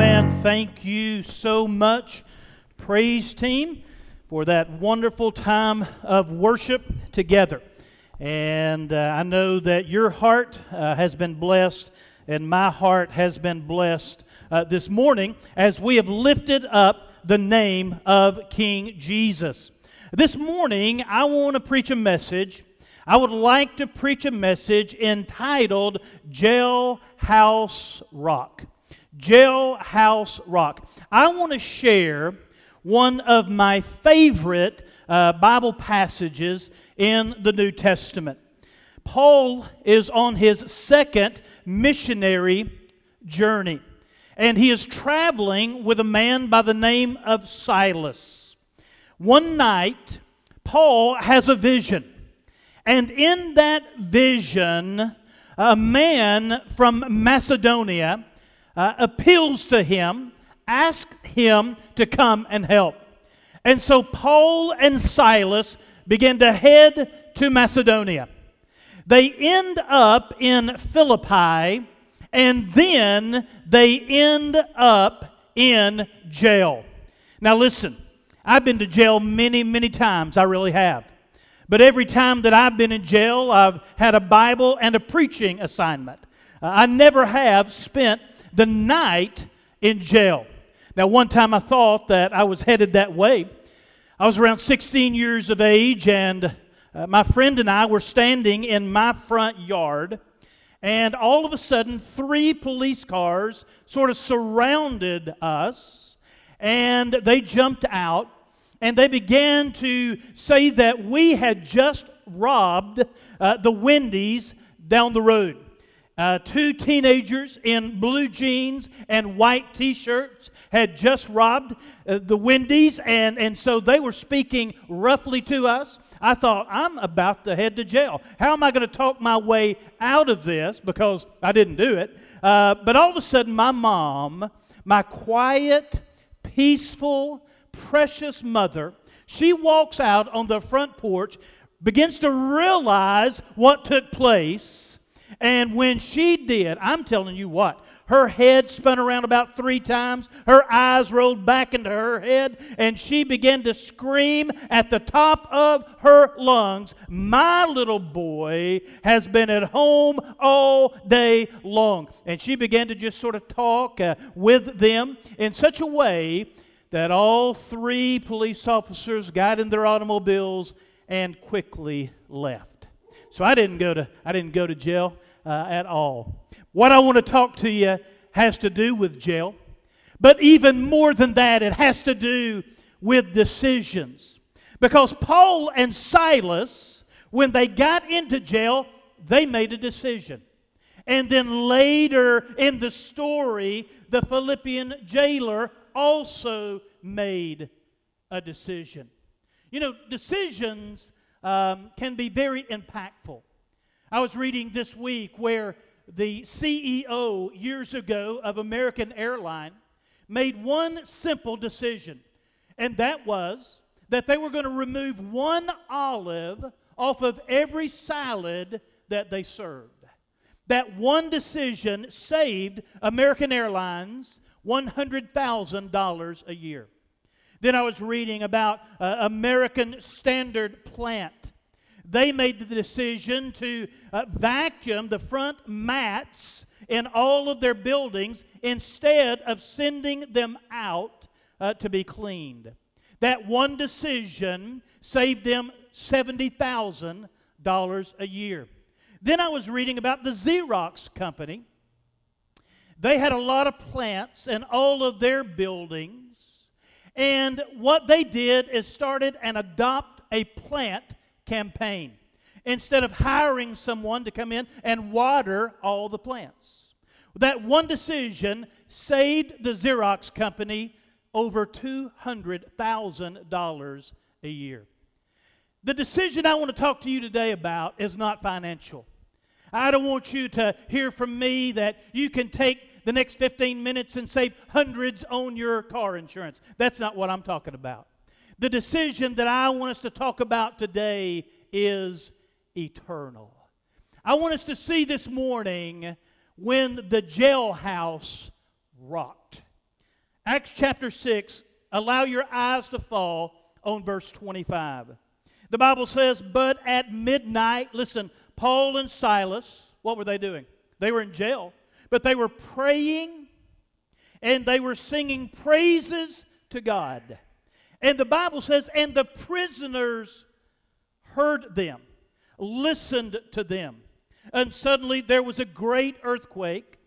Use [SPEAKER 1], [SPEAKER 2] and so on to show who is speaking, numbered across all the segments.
[SPEAKER 1] Amen. Thank you so much, praise team, for that wonderful time of worship together. And uh, I know that your heart uh, has been blessed, and my heart has been blessed uh, this morning as we have lifted up the name of King Jesus. This morning, I want to preach a message. I would like to preach a message entitled Jailhouse Rock. Jailhouse Rock. I want to share one of my favorite uh, Bible passages in the New Testament. Paul is on his second missionary journey, and he is traveling with a man by the name of Silas. One night, Paul has a vision, and in that vision, a man from Macedonia uh, appeals to him, asks him to come and help. And so Paul and Silas begin to head to Macedonia. They end up in Philippi, and then they end up in jail. Now, listen, I've been to jail many, many times. I really have. But every time that I've been in jail, I've had a Bible and a preaching assignment. Uh, I never have spent the night in jail. Now, one time I thought that I was headed that way. I was around 16 years of age, and uh, my friend and I were standing in my front yard, and all of a sudden, three police cars sort of surrounded us, and they jumped out, and they began to say that we had just robbed uh, the Wendy's down the road. Uh, two teenagers in blue jeans and white t shirts had just robbed uh, the Wendy's, and, and so they were speaking roughly to us. I thought, I'm about to head to jail. How am I going to talk my way out of this? Because I didn't do it. Uh, but all of a sudden, my mom, my quiet, peaceful, precious mother, she walks out on the front porch, begins to realize what took place and when she did, I'm telling you what, her head spun around about three times, her eyes rolled back into her head, and she began to scream at the top of her lungs, My little boy has been at home all day long. And she began to just sort of talk uh, with them in such a way that all three police officers got in their automobiles and quickly left. So I didn't go to, I didn't go to jail uh, at all. What I want to talk to you has to do with jail, but even more than that, it has to do with decisions. Because Paul and Silas, when they got into jail, they made a decision. And then later in the story, the Philippian jailer also made a decision. You know, decisions um, can be very impactful. I was reading this week where the CEO years ago of American Airline made one simple decision, and that was that they were going to remove one olive off of every salad that they served. That one decision saved American Airlines $100,000 a year. Then I was reading about uh, American Standard Plant they made the decision to uh, vacuum the front mats in all of their buildings instead of sending them out uh, to be cleaned. That one decision saved them $70,000 a year. Then I was reading about the Xerox company. They had a lot of plants in all of their buildings. And what they did is started and adopt a plant campaign instead of hiring someone to come in and water all the plants. That one decision saved the Xerox company over $200,000 a year. The decision I want to talk to you today about is not financial. I don't want you to hear from me that you can take the next 15 minutes and save hundreds on your car insurance. That's not what I'm talking about. The decision that I want us to talk about today is eternal. I want us to see this morning when the jailhouse rocked. Acts chapter 6, allow your eyes to fall on verse 25. The Bible says, But at midnight, listen, Paul and Silas, what were they doing? They were in jail, but they were praying and they were singing praises to God. And the Bible says, and the prisoners heard them, listened to them. And suddenly there was a great earthquake,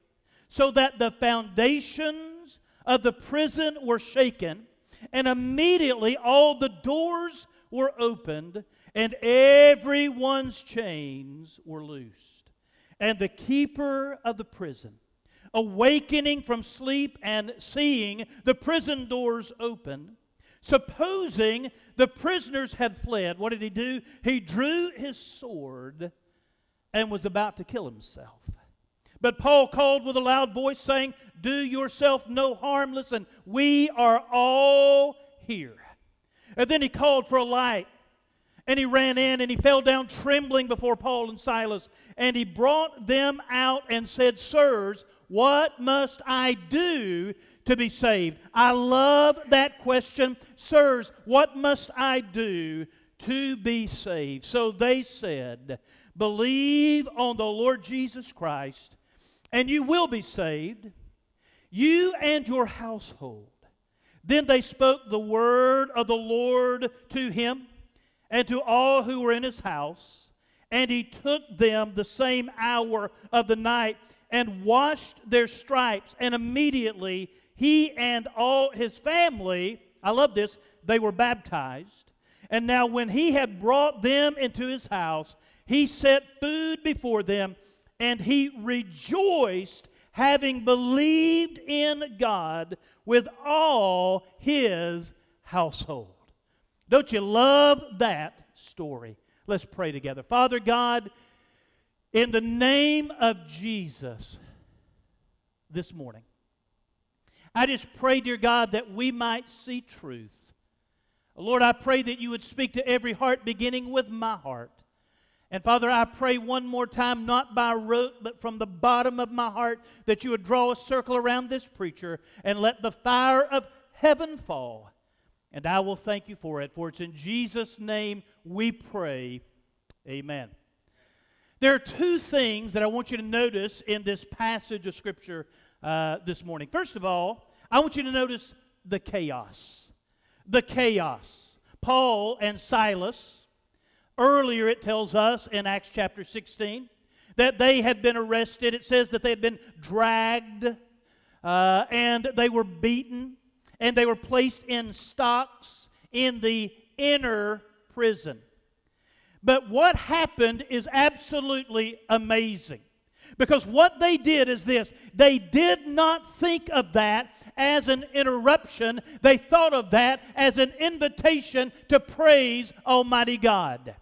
[SPEAKER 1] so that the foundations of the prison were shaken, and immediately all the doors were opened, and everyone's chains were loosed. And the keeper of the prison, awakening from sleep and seeing the prison doors open, supposing the prisoners had fled, what did he do? He drew his sword and was about to kill himself. But Paul called with a loud voice, saying, Do yourself no harm. Listen, we are all here. And then he called for a light. And he ran in and he fell down trembling before Paul and Silas. And he brought them out and said, Sirs, what must I do to be saved? I love that question. Sirs, what must I do to be saved? So they said, Believe on the Lord Jesus Christ, and you will be saved, you and your household. Then they spoke the word of the Lord to him and to all who were in his house. And he took them the same hour of the night and washed their stripes. And immediately he and all his family, I love this, they were baptized. And now, when he had brought them into his house, he set food before them, and he rejoiced, having believed in God with all his household. Don't you love that story? Let's pray together. Father God, in the name of Jesus, this morning, I just pray, dear God, that we might see truth. Lord, I pray that you would speak to every heart, beginning with my heart. And Father, I pray one more time, not by rote, but from the bottom of my heart, that you would draw a circle around this preacher and let the fire of heaven fall. And I will thank you for it. For it's in Jesus' name we pray. Amen. There are two things that I want you to notice in this passage of Scripture uh, this morning. First of all, I want you to notice the chaos. The chaos. Paul and Silas Earlier, it tells us in Acts chapter 16 that they had been arrested. It says that they had been dragged uh, and they were beaten and they were placed in stocks in the inner prison. But what happened is absolutely amazing. Because what they did is this they did not think of that as an interruption, they thought of that as an invitation to praise Almighty God.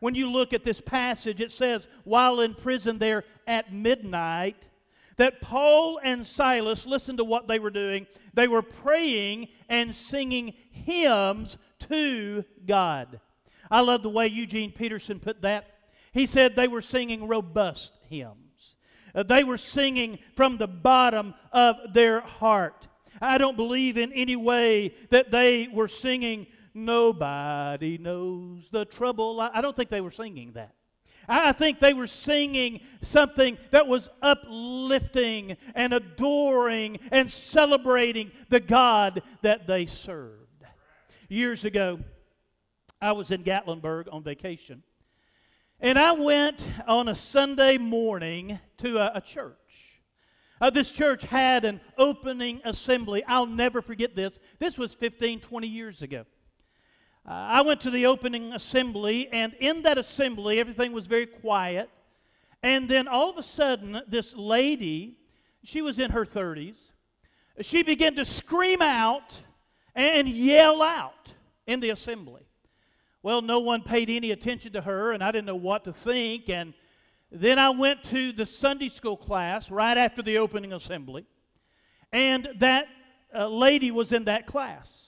[SPEAKER 1] When you look at this passage, it says, while in prison there at midnight, that Paul and Silas, listen to what they were doing. They were praying and singing hymns to God. I love the way Eugene Peterson put that. He said they were singing robust hymns. Uh, they were singing from the bottom of their heart. I don't believe in any way that they were singing Nobody knows the trouble. I don't think they were singing that. I think they were singing something that was uplifting and adoring and celebrating the God that they served. Years ago, I was in Gatlinburg on vacation, and I went on a Sunday morning to a, a church. Uh, this church had an opening assembly. I'll never forget this. This was 15, 20 years ago. Uh, I went to the opening assembly, and in that assembly, everything was very quiet. And then all of a sudden, this lady, she was in her 30s, she began to scream out and yell out in the assembly. Well, no one paid any attention to her, and I didn't know what to think. And then I went to the Sunday school class right after the opening assembly, and that uh, lady was in that class.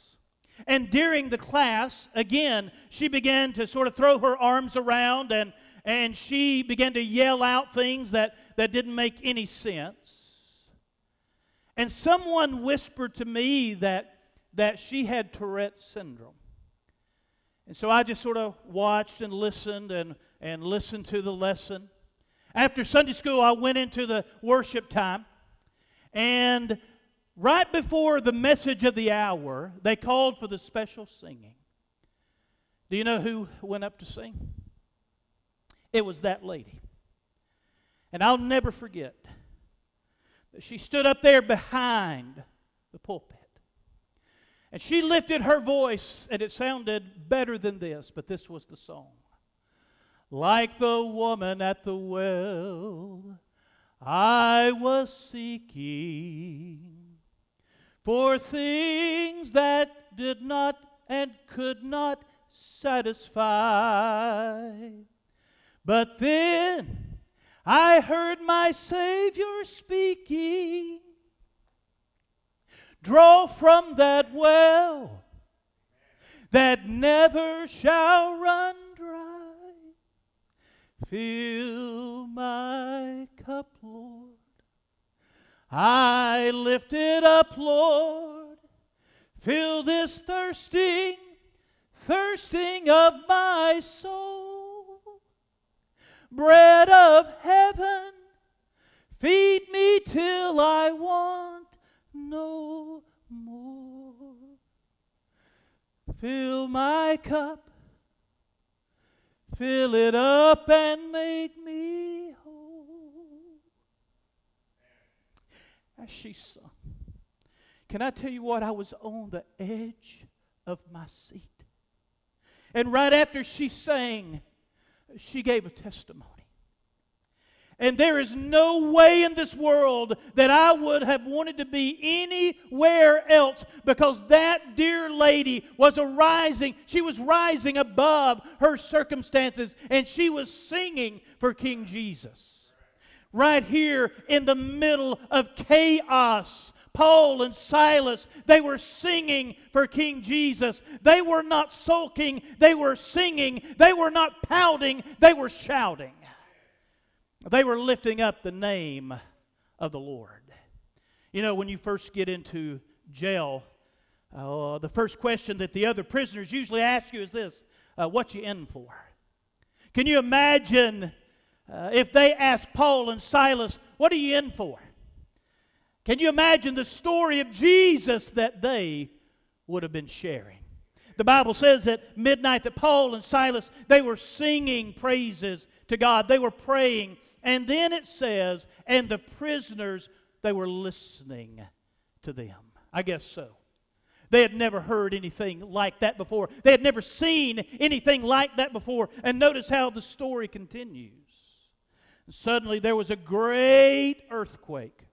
[SPEAKER 1] And during the class, again, she began to sort of throw her arms around and, and she began to yell out things that, that didn't make any sense. And someone whispered to me that, that she had Tourette syndrome. And so I just sort of watched and listened and, and listened to the lesson. After Sunday school, I went into the worship time. And right before the message of the hour, they called for the special singing. Do you know who went up to sing? It was that lady. And I'll never forget that she stood up there behind the pulpit. And she lifted her voice, and it sounded better than this, but this was the song. Like the woman at the well, I was seeking for things that did not and could not satisfy. But then I heard my Savior speaking. Draw from that well that never shall run dry. Fill my cup, Lord. I lift it up, Lord. Fill this thirsting, thirsting of my soul. Bread of heaven, feed me till I want no more. Fill my cup Fill it up and make me As she sung, can I tell you what? I was on the edge of my seat. And right after she sang, she gave a testimony. And there is no way in this world that I would have wanted to be anywhere else because that dear lady was arising. She was rising above her circumstances and she was singing for King Jesus. Right here in the middle of chaos, Paul and Silas, they were singing for King Jesus. They were not sulking, they were singing. They were not pouting, they were shouting. They were lifting up the name of the Lord. You know, when you first get into jail, uh, the first question that the other prisoners usually ask you is this uh, What you in for? Can you imagine uh, if they asked Paul and Silas, What are you in for? Can you imagine the story of Jesus that they would have been sharing? The Bible says at midnight that Paul and Silas, they were singing praises to God. They were praying. And then it says, and the prisoners, they were listening to them. I guess so. They had never heard anything like that before. They had never seen anything like that before. And notice how the story continues. Suddenly there was a great earthquake,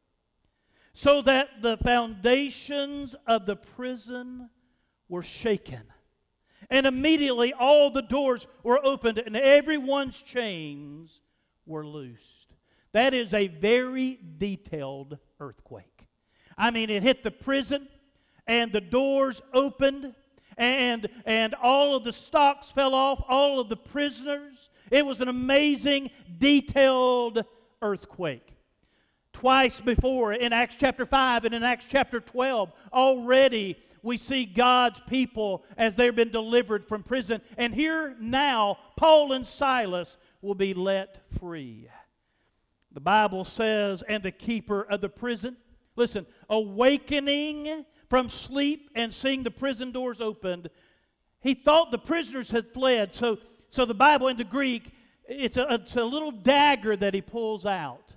[SPEAKER 1] so that the foundations of the prison were shaken. And immediately all the doors were opened and everyone's chains were loosed. That is a very detailed earthquake. I mean, it hit the prison and the doors opened and, and all of the stocks fell off, all of the prisoners. It was an amazing, detailed earthquake. Twice before in Acts chapter 5 and in Acts chapter 12, already we see God's people as they've been delivered from prison. And here now, Paul and Silas will be let free. The Bible says, and the keeper of the prison, listen, awakening from sleep and seeing the prison doors opened, he thought the prisoners had fled. So, so the Bible in the Greek, it's a, it's a little dagger that he pulls out.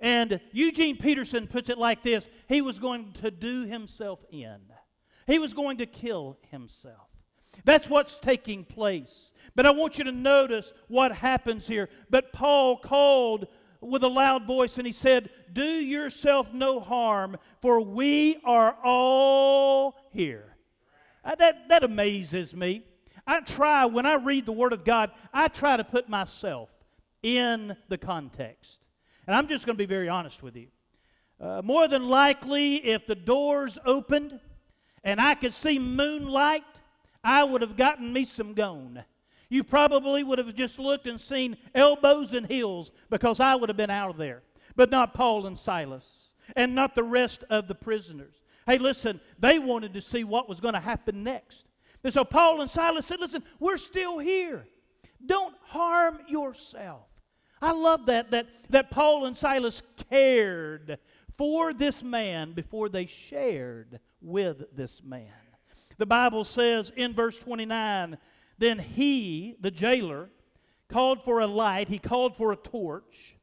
[SPEAKER 1] And Eugene Peterson puts it like this He was going to do himself in. He was going to kill himself. That's what's taking place. But I want you to notice what happens here. But Paul called with a loud voice and he said, Do yourself no harm, for we are all here. Uh, that, that amazes me. I try, when I read the Word of God, I try to put myself in the context. And I'm just going to be very honest with you. Uh, more than likely, if the doors opened and I could see moonlight, I would have gotten me some gone. You probably would have just looked and seen elbows and heels because I would have been out of there. But not Paul and Silas. and not the rest of the prisoners. Hey, listen, they wanted to see what was going to happen next. And so Paul and Silas said, Listen, we're still here. Don't harm yourself. I love that, that, that Paul and Silas cared for this man before they shared with this man. The Bible says in verse 29 Then he, the jailer, called for a light, he called for a torch,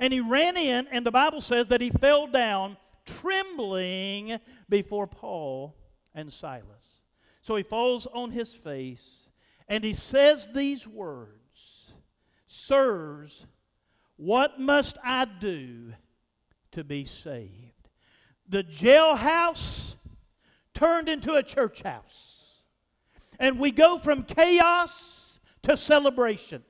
[SPEAKER 1] and he ran in, and the Bible says that he fell down trembling before Paul and Silas. So he falls on his face and he says these words Sirs, what must I do to be saved? The jailhouse turned into a church house. And we go from chaos to celebration.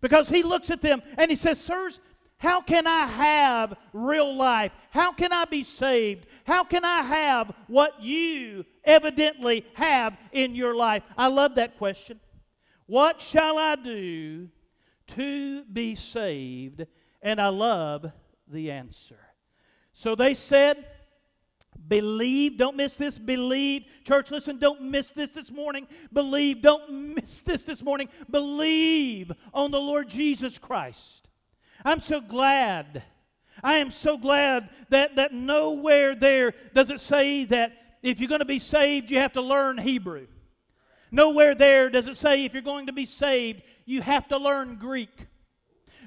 [SPEAKER 1] Because he looks at them and he says, Sirs, how can I have real life? How can I be saved? How can I have what you evidently have in your life? I love that question. What shall I do to be saved? And I love the answer. So they said, Believe, don't miss this. Believe. Church, listen, don't miss this this morning. Believe, don't miss this this morning. Believe on the Lord Jesus Christ. I'm so glad. I am so glad that, that nowhere there does it say that if you're going to be saved, you have to learn Hebrew. Nowhere there does it say if you're going to be saved, you have to learn Greek.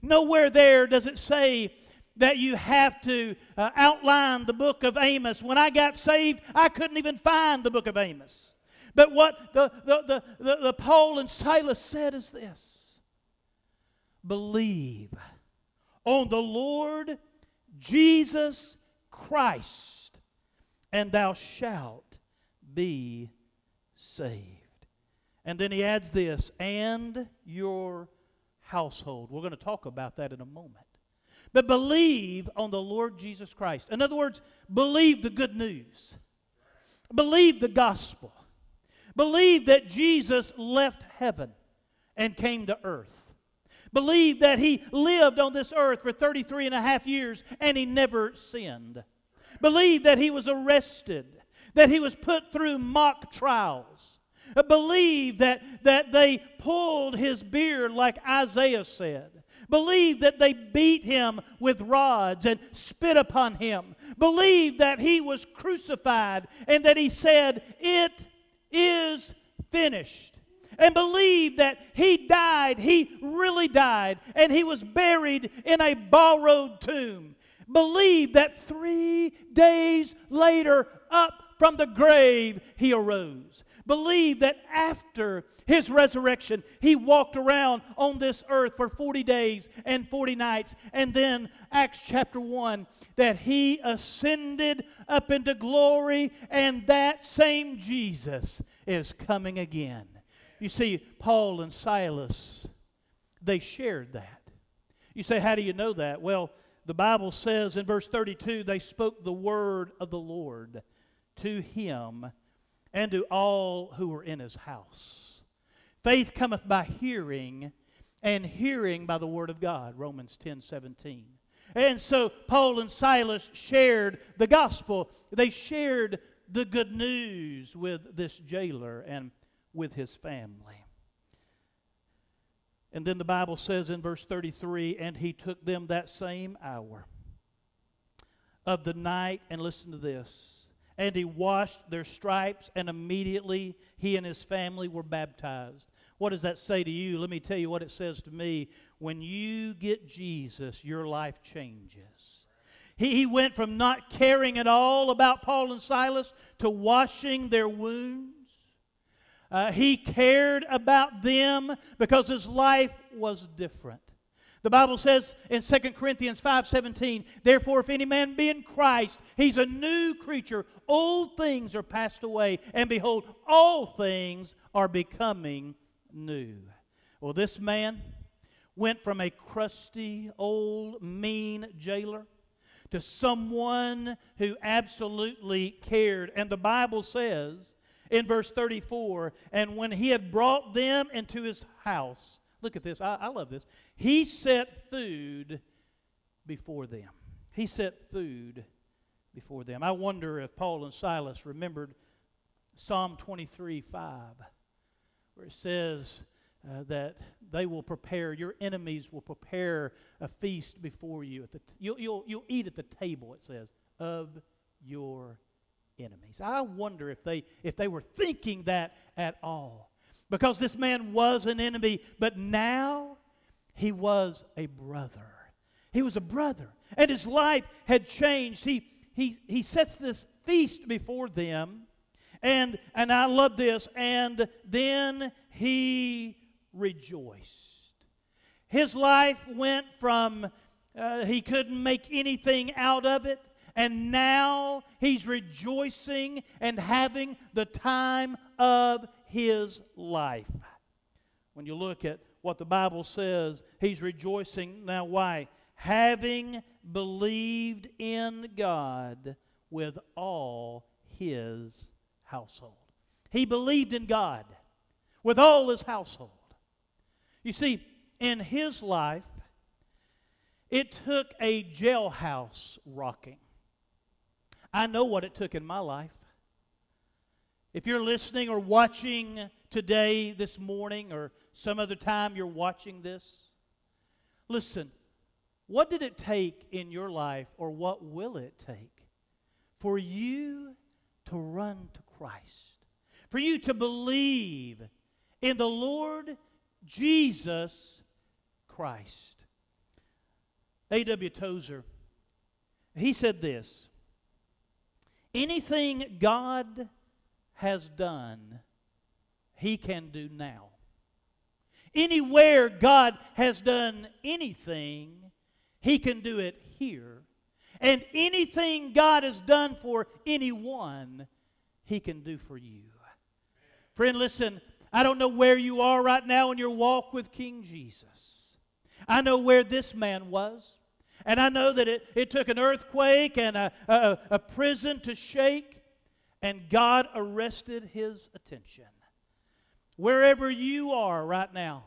[SPEAKER 1] Nowhere there does it say that you have to uh, outline the book of Amos. When I got saved, I couldn't even find the book of Amos. But what the, the, the, the, the Paul and Silas said is this believe on the Lord Jesus Christ, and thou shalt be saved. And then he adds this, and your household. We're going to talk about that in a moment. But believe on the Lord Jesus Christ. In other words, believe the good news. Believe the gospel. Believe that Jesus left heaven and came to earth believed that he lived on this earth for 33 and a half years and he never sinned. Believed that he was arrested, that he was put through mock trials. Believed that, that they pulled his beard, like Isaiah said. Believed that they beat him with rods and spit upon him. Believed that he was crucified and that he said, It is finished and believe that he died, he really died, and he was buried in a borrowed tomb. Believe that three days later, up from the grave, he arose. Believe that after his resurrection, he walked around on this earth for 40 days and 40 nights. And then, Acts chapter 1, that he ascended up into glory, and that same Jesus is coming again. You see, Paul and Silas, they shared that. You say, how do you know that? Well, the Bible says in verse 32 they spoke the word of the Lord to him and to all who were in his house. Faith cometh by hearing, and hearing by the word of God. Romans 10 17. And so Paul and Silas shared the gospel. They shared the good news with this jailer. And with his family. And then the Bible says in verse 33 and he took them that same hour of the night, and listen to this, and he washed their stripes, and immediately he and his family were baptized. What does that say to you? Let me tell you what it says to me. When you get Jesus, your life changes. He, he went from not caring at all about Paul and Silas to washing their wounds uh, he cared about them because his life was different. The Bible says in 2 Corinthians 5:17, "Therefore if any man be in Christ, he's a new creature. Old things are passed away, and behold, all things are becoming new." Well, this man went from a crusty, old, mean jailer to someone who absolutely cared. And the Bible says in verse 34 and when he had brought them into his house, look at this, I, I love this. He set food before them. He set food before them. I wonder if Paul and Silas remembered Psalm 23 5, where it says uh, that they will prepare, your enemies will prepare a feast before you. At the t- you'll, you'll, you'll eat at the table, it says, of your enemies. I wonder if they, if they were thinking that at all. Because this man was an enemy, but now he was a brother. He was a brother. And his life had changed. He, he, he sets this feast before them. And, and I love this. And then he rejoiced. His life went from uh, he couldn't make anything out of it, and now he's rejoicing and having the time of his life. When you look at what the Bible says, he's rejoicing. Now, why? Having believed in God with all his household. He believed in God with all his household. You see, in his life, it took a jailhouse rocking. I know what it took in my life. If you're listening or watching today, this morning, or some other time you're watching this, listen, what did it take in your life, or what will it take for you to run to Christ? For you to believe in the Lord Jesus Christ. A.W. Tozer, he said this Anything God has done, he can do now. Anywhere God has done anything, he can do it here. And anything God has done for anyone, he can do for you. Friend, listen, I don't know where you are right now in your walk with King Jesus. I know where this man was. And I know that it, it took an earthquake and a, a, a prison to shake, and God arrested his attention. Wherever you are right now,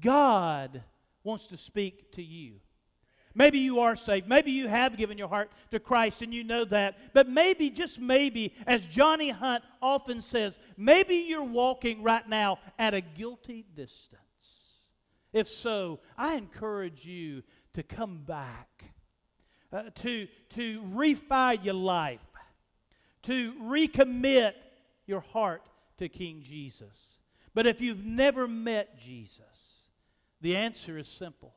[SPEAKER 1] God wants to speak to you. Maybe you are saved. Maybe you have given your heart to Christ and you know that. But maybe, just maybe, as Johnny Hunt often says, maybe you're walking right now at a guilty distance. If so, I encourage you to come back, uh, to, to refi your life, to recommit your heart to King Jesus. But if you've never met Jesus, the answer is simple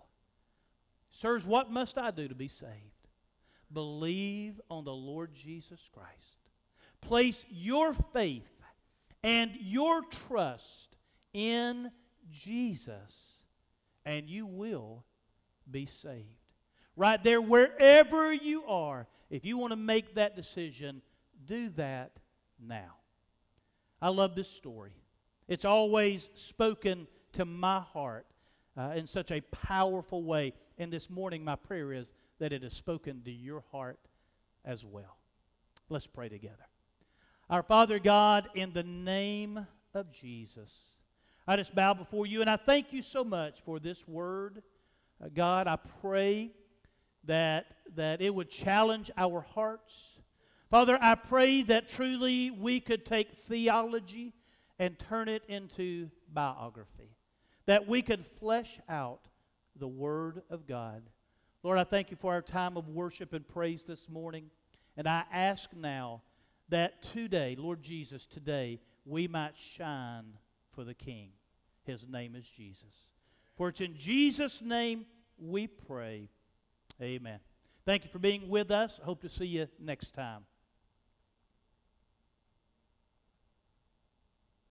[SPEAKER 1] Sirs, what must I do to be saved? Believe on the Lord Jesus Christ. Place your faith and your trust in Jesus, and you will be saved. Right there, wherever you are, if you want to make that decision, do that now. I love this story. It's always spoken to my heart uh, in such a powerful way. And this morning, my prayer is that it has spoken to your heart as well. Let's pray together. Our Father God, in the name of Jesus, I just bow before you and I thank you so much for this word. Uh, God, I pray that, that it would challenge our hearts. Father, I pray that truly we could take theology and turn it into biography that we could flesh out the Word of God. Lord, I thank you for our time of worship and praise this morning. And I ask now that today, Lord Jesus, today, we might shine for the King. His name is Jesus. For it's in Jesus' name we pray. Amen. Thank you for being with us. Hope to see you next time.